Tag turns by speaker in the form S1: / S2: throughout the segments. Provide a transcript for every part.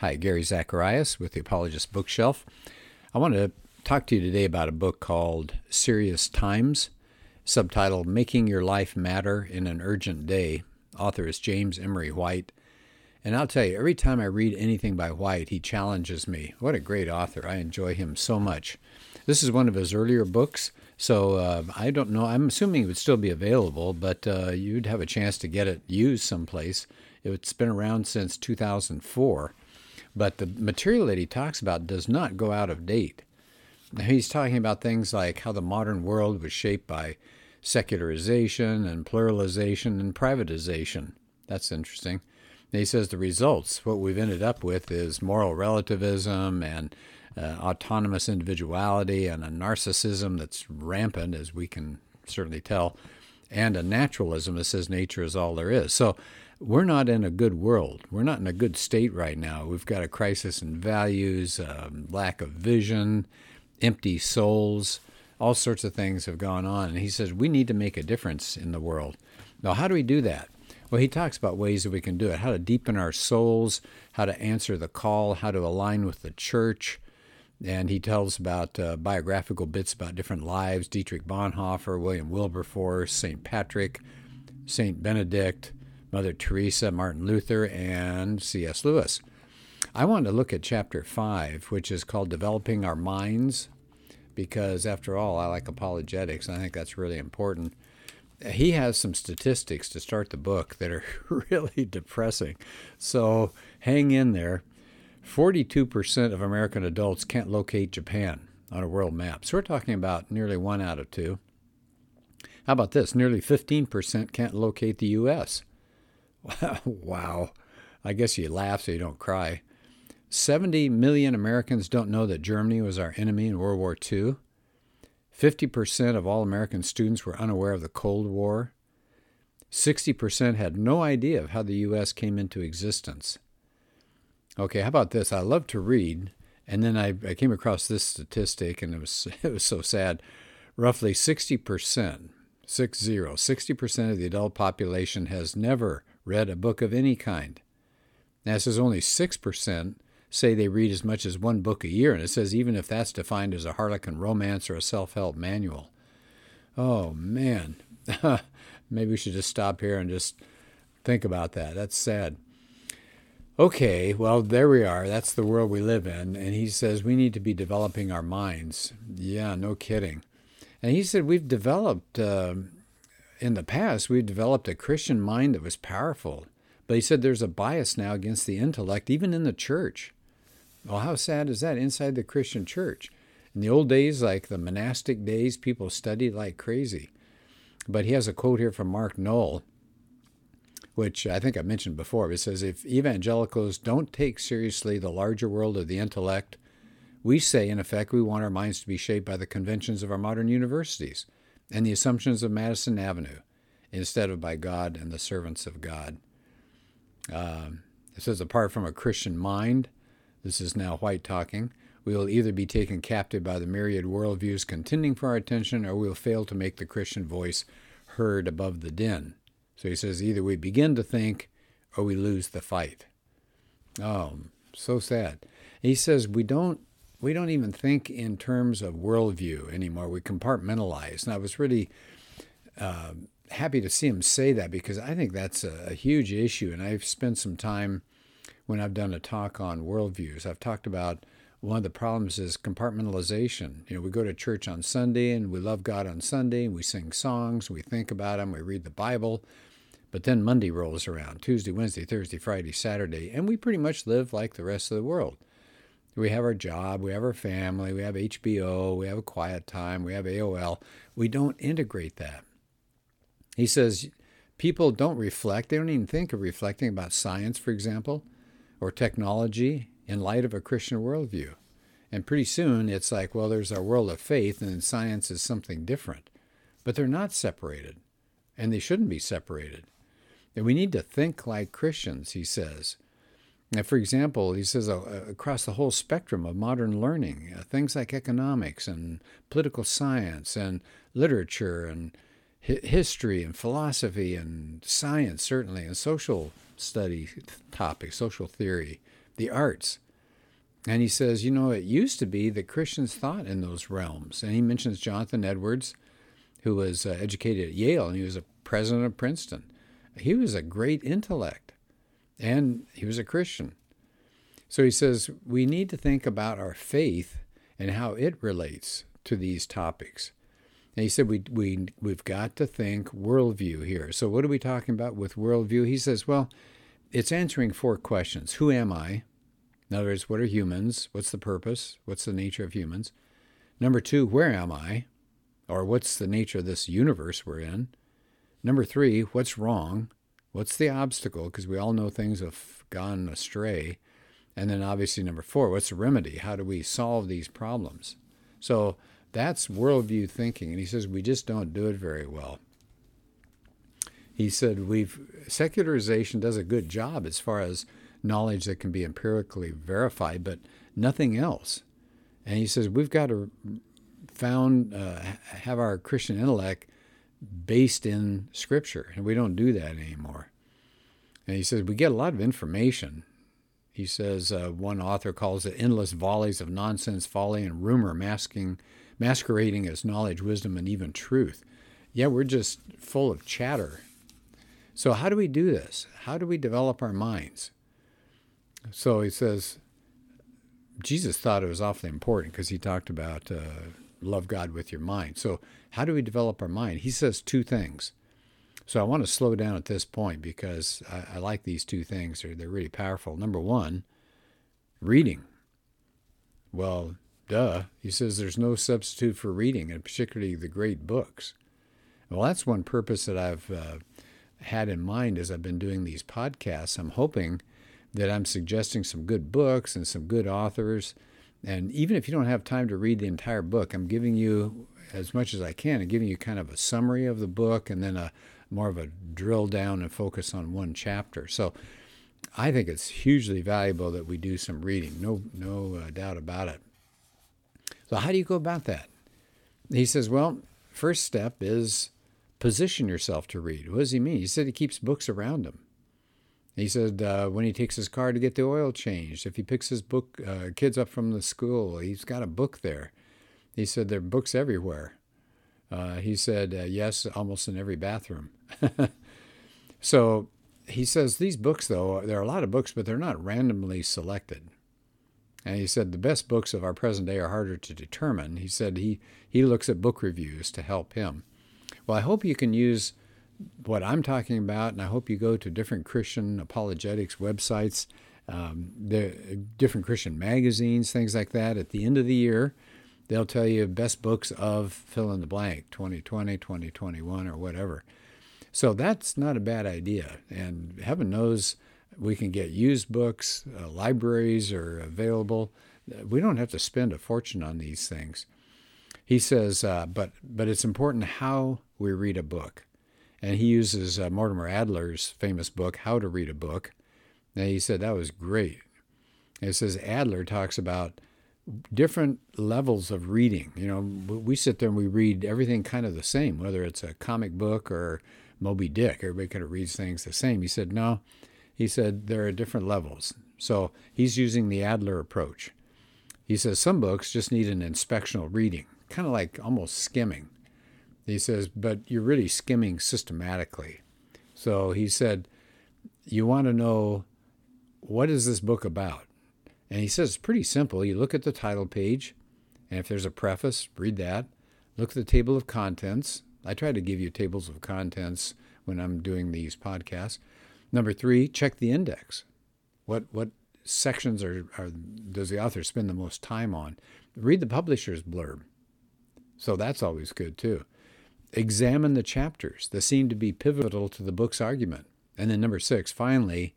S1: Hi, Gary Zacharias with the Apologist Bookshelf. I want to talk to you today about a book called Serious Times, subtitled Making Your Life Matter in an Urgent Day. Author is James Emery White. And I'll tell you, every time I read anything by White, he challenges me. What a great author. I enjoy him so much. This is one of his earlier books, so uh, I don't know. I'm assuming it would still be available, but uh, you'd have a chance to get it used someplace. It's been around since 2004. But the material that he talks about does not go out of date. He's talking about things like how the modern world was shaped by secularization and pluralization and privatization. That's interesting. And he says the results, what we've ended up with, is moral relativism and uh, autonomous individuality and a narcissism that's rampant, as we can certainly tell, and a naturalism that says nature is all there is. So we're not in a good world. We're not in a good state right now. We've got a crisis in values, um, lack of vision, empty souls, all sorts of things have gone on. And he says we need to make a difference in the world. Now, how do we do that? Well, he talks about ways that we can do it how to deepen our souls, how to answer the call, how to align with the church. And he tells about uh, biographical bits about different lives Dietrich Bonhoeffer, William Wilberforce, St. Patrick, St. Benedict, Mother Teresa, Martin Luther, and C.S. Lewis. I want to look at chapter 5, which is called Developing Our Minds, because after all, I like apologetics, I think that's really important. He has some statistics to start the book that are really depressing. So hang in there. 42% of American adults can't locate Japan on a world map. So we're talking about nearly one out of two. How about this? Nearly 15% can't locate the U.S. wow. I guess you laugh so you don't cry. 70 million Americans don't know that Germany was our enemy in World War II. 50% of all American students were unaware of the Cold War. 60% had no idea of how the U.S. came into existence. Okay, how about this? I love to read, and then I, I came across this statistic, and it was, it was so sad. Roughly 60%, six zero, 60% of the adult population has never read a book of any kind. Now, it says only 6% say they read as much as one book a year, and it says even if that's defined as a harlequin romance or a self help manual. Oh, man. Maybe we should just stop here and just think about that. That's sad. Okay, well, there we are. That's the world we live in. And he says we need to be developing our minds. Yeah, no kidding. And he said we've developed. Uh, in the past, we developed a Christian mind that was powerful. But he said there's a bias now against the intellect, even in the church. Well, how sad is that inside the Christian church? In the old days, like the monastic days, people studied like crazy. But he has a quote here from Mark Noll, which I think I mentioned before. It says If evangelicals don't take seriously the larger world of the intellect, we say, in effect, we want our minds to be shaped by the conventions of our modern universities and the assumptions of Madison Avenue instead of by God and the servants of God. Um, it says, apart from a Christian mind, this is now White talking, we will either be taken captive by the myriad worldviews contending for our attention, or we will fail to make the Christian voice heard above the din. So he says, either we begin to think or we lose the fight. Oh, so sad. He says, we don't we don't even think in terms of worldview anymore. We compartmentalize. And I was really uh, happy to see him say that because I think that's a, a, huge issue. And I've spent some time when I've done a talk on worldviews. I've talked about one of the problems is compartmentalization. You know, we go to church on Sunday and we love God on Sunday, and we sing songs, we think about Him, we read the Bible. But then Monday rolls around Tuesday, Wednesday, Thursday, Friday, Saturday, and we pretty much live like the rest of the world. We have our job, we have our family, we have HBO, we have a quiet time, we have AOL. We don't integrate that. He says people don't reflect, they don't even think of reflecting about science, for example, or technology in light of a Christian worldview. And pretty soon it's like, well, there's our world of faith and science is something different. But they're not separated, and they shouldn't be separated. And we need to think like Christians, he says. Now, for example, he says uh, across the whole spectrum of modern learning, uh, things like economics and political science and literature and hi- history and philosophy and science, certainly, and social study topics, social theory, the arts. And he says, you know, it used to be that Christians thought in those realms. And he mentions Jonathan Edwards, who was uh, educated at Yale and he was a president of Princeton. He was a great intellect and he was a Christian. So he says, we need to think about our faith and how it relates to these topics. And he said, we, we, we've got to think worldview here. So, what are we talking about with worldview? He says, well, it's answering four questions Who am I? In other words, what are humans? What's the purpose? What's the nature of humans? Number two, where am I? Or what's the nature of this universe we're in? Number three, what's wrong? What's the obstacle? Because we all know things have gone astray. And then obviously, number four, what's the remedy? How do we solve these problems? So that's worldview thinking. And he says we just don't do it very well. He said we've secularization does a good job as far as knowledge that can be empirically verified, but nothing else. And he says we've got to found uh, have our Christian intellect based in Scripture, and we don't do that anymore. And he says we get a lot of information. He says uh, one author calls it endless volleys of nonsense, folly, and rumor masking, masquerading as knowledge, wisdom, and even truth. Yeah, we're just full of chatter. So, how do we do this? How do we develop our minds? So he says, Jesus thought it was awfully important because he talked about uh, love God with your mind. So, how do we develop our mind? He says two things. So, I want to slow down at this point because I, I like these two things. They're, they're really powerful. Number one, reading. Well, duh. He says there's no substitute for reading, and particularly the great books. Well, that's one purpose that I've uh, had in mind as I've been doing these podcasts. I'm hoping that I'm suggesting some good books and some good authors. And even if you don't have time to read the entire book, I'm giving you as much as I can and giving you kind of a summary of the book and then a more of a drill down and focus on one chapter. So I think it's hugely valuable that we do some reading. No, no uh, doubt about it. So how do you go about that? He says, well, first step is position yourself to read. What does he mean? He said he keeps books around him. He said uh, when he takes his car to get the oil changed, if he picks his book uh, kids up from the school, he's got a book there. He said there are books everywhere. Uh, he said uh, yes, almost in every bathroom. so he says these books, though, there are a lot of books, but they're not randomly selected. And he said the best books of our present day are harder to determine. He said he, he looks at book reviews to help him. Well, I hope you can use what I'm talking about, and I hope you go to different Christian apologetics websites, um, different Christian magazines, things like that. At the end of the year, they'll tell you best books of fill in the blank 2020, 2021, or whatever. So that's not a bad idea. And heaven knows we can get used books, uh, libraries are available. We don't have to spend a fortune on these things. He says, uh, but, but it's important how we read a book. And he uses uh, Mortimer Adler's famous book, How to Read a Book. And he said that was great. it says Adler talks about different levels of reading. You know, we sit there and we read everything kind of the same, whether it's a comic book or Moby Dick. Everybody kind of reads things the same. He said, no. He said there are different levels. So he's using the Adler approach. He says some books just need an inspectional reading, kind of like almost skimming. He says, but you're really skimming systematically. So he said, you want to know what is this book about? And he says it's pretty simple. You look at the title page, and if there's a preface, read that. Look at the table of contents. I try to give you tables of contents when I'm doing these podcasts. Number three, check the index. What what sections are, are does the author spend the most time on? Read the publisher's blurb. So that's always good too. Examine the chapters that seem to be pivotal to the book's argument. And then number six, finally,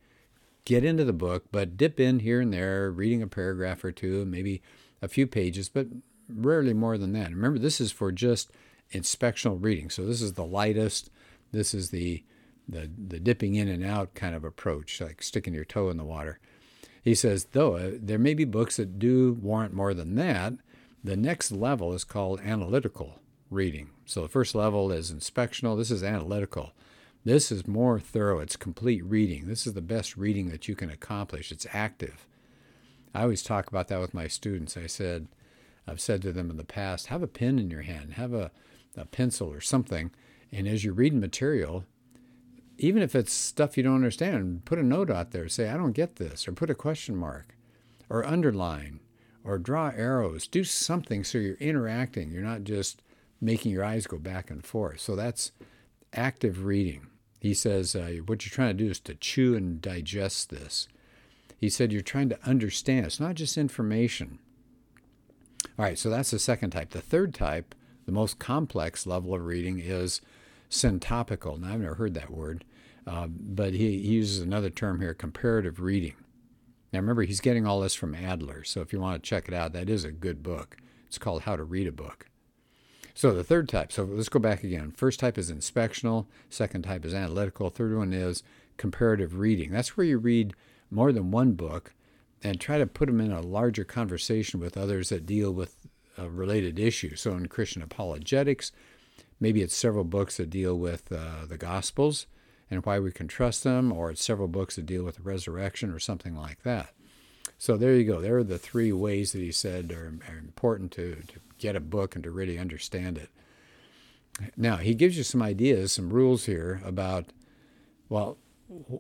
S1: get into the book, but dip in here and there, reading a paragraph or two, maybe a few pages, but rarely more than that. Remember, this is for just inspectional reading. So this is the lightest. This is the the the dipping in and out kind of approach, like sticking your toe in the water. He says, though uh, there may be books that do warrant more than that, the next level is called analytical reading. So the first level is inspectional. This is analytical. This is more thorough. It's complete reading. This is the best reading that you can accomplish. It's active. I always talk about that with my students. I said, I've said to them in the past, have a pen in your hand, have a, a pencil or something, and as you're reading material, even if it's stuff you don't understand, put a note out there. Say, I don't get this, or put a question mark, or underline, or draw arrows. Do something so you're interacting. You're not just making your eyes go back and forth. So that's active reading. He says, uh, what you're trying to do is to chew and digest this. He said, you're trying to understand. It's not just information. All right, so that's the second type. The third type, the most complex level of reading, is syntopical. Now, I've never heard that word, uh, but he, he uses another term here comparative reading. Now, remember, he's getting all this from Adler, so if you want to check it out, that is a good book. It's called How to Read a Book. So, the third type, so let's go back again. First type is inspectional, second type is analytical, third one is comparative reading. That's where you read more than one book and try to put them in a larger conversation with others that deal with a related issue. So, in Christian apologetics, maybe it's several books that deal with uh, the Gospels and why we can trust them, or it's several books that deal with the resurrection or something like that. So, there you go. There are the three ways that he said are, are important to, to get a book and to really understand it. Now, he gives you some ideas, some rules here about, well,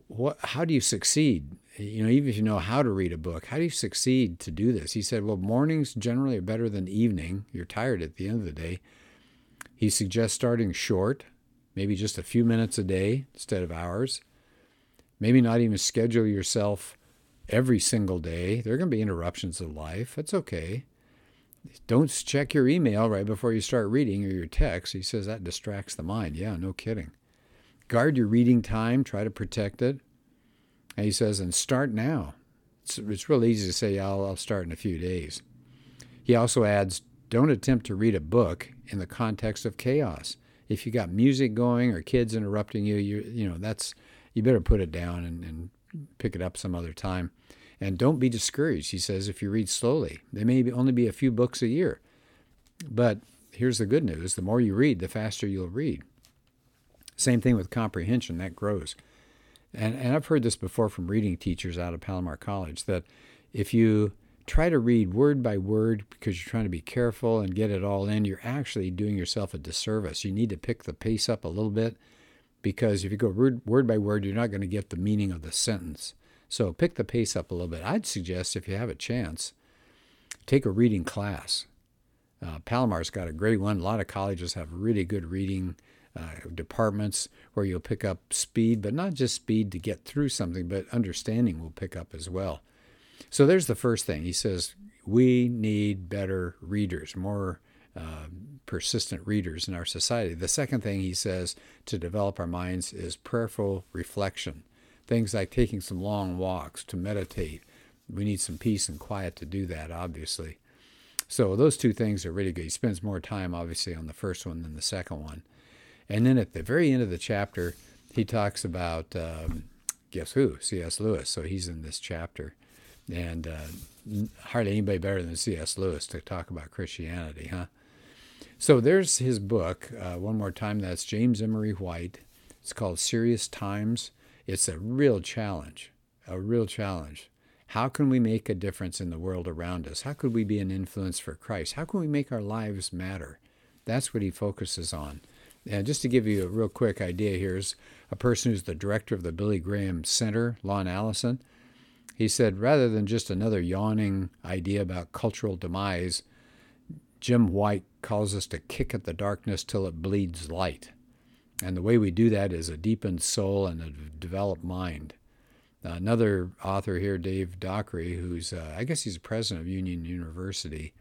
S1: what, how do you succeed? You know, even if you know how to read a book, how do you succeed to do this? He said, well, mornings generally are better than evening. You're tired at the end of the day. He suggests starting short, maybe just a few minutes a day instead of hours. Maybe not even schedule yourself every single day. There are going to be interruptions of life. That's okay. Don't check your email right before you start reading or your text. He says that distracts the mind. Yeah, no kidding. Guard your reading time, try to protect it. And he says, and start now. It's, it's real easy to say, I'll, I'll start in a few days. He also adds, don't attempt to read a book in the context of chaos. If you got music going or kids interrupting you, you you know that's you better put it down and, and pick it up some other time. And don't be discouraged. He says if you read slowly, there may only be a few books a year, but here's the good news: the more you read, the faster you'll read. Same thing with comprehension, that grows. And, and I've heard this before from reading teachers out of Palomar College that if you try to read word by word because you're trying to be careful and get it all in, you're actually doing yourself a disservice. You need to pick the pace up a little bit because if you go word, by word, you're not going to get the meaning of the sentence. So pick the pace up a little bit. I'd suggest if you have a chance, take a reading class. Uh, Palomar's got a great one. A lot of colleges have really good reading uh, departments where you'll pick up speed, but not just speed to get through something, but understanding will pick up as well. So there's the first thing. He says, We need better readers, more uh, persistent readers in our society. The second thing he says to develop our minds is prayerful reflection. Things like taking some long walks to meditate. We need some peace and quiet to do that, obviously. So those two things are really good. He spends more time, obviously, on the first one than the second one. And then at the very end of the chapter, he talks about um, guess who? C.S. Lewis. So he's in this chapter, and uh, hardly anybody better than C.S. Lewis to talk about Christianity, huh? So there's his book. Uh, one more time, that's James Emery White. It's called Serious Times. It's a real challenge, a real challenge. How can we make a difference in the world around us? How could we be an influence for Christ? How can we make our lives matter? That's what he focuses on. And just to give you a real quick idea, here's a person who's the director of the Billy Graham Center, Lon Allison. He said, rather than just another yawning idea about cultural demise, Jim White calls us to kick at the darkness till it bleeds light. And the way we do that is a deepened soul and a developed mind. Another author here, Dave Dockery, who's, uh, I guess he's president of Union University,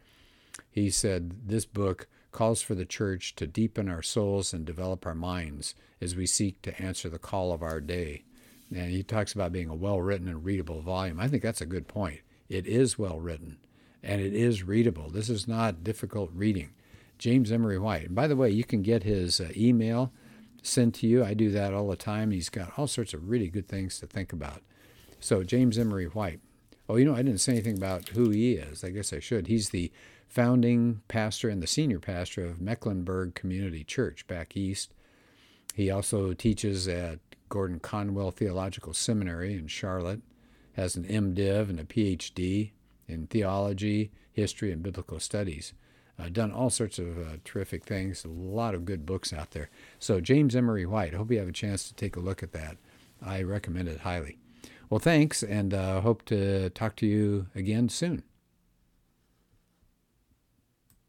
S1: he said this book calls for the church to deepen our souls and develop our minds as we seek to answer the call of our day. And he talks about being a well written and readable volume. I think that's a good point. It is well written and it is readable. This is not difficult reading. James Emery White. And by the way, you can get his uh, email sent to you. I do that all the time. He's got all sorts of really good things to think about. So, James Emery White. Oh, you know, I didn't say anything about who he is. I guess I should. He's the founding pastor and the senior pastor of Mecklenburg Community Church back east. He also teaches at Gordon Conwell Theological Seminary in Charlotte, has an MDiv and a PhD, in theology, history, and biblical studies. Uh, done all sorts of uh, terrific things. A lot of good books out there. So James Emery White. I hope you have a chance to take a look at that. I recommend it highly. Well, thanks, and uh, hope to talk to you again soon.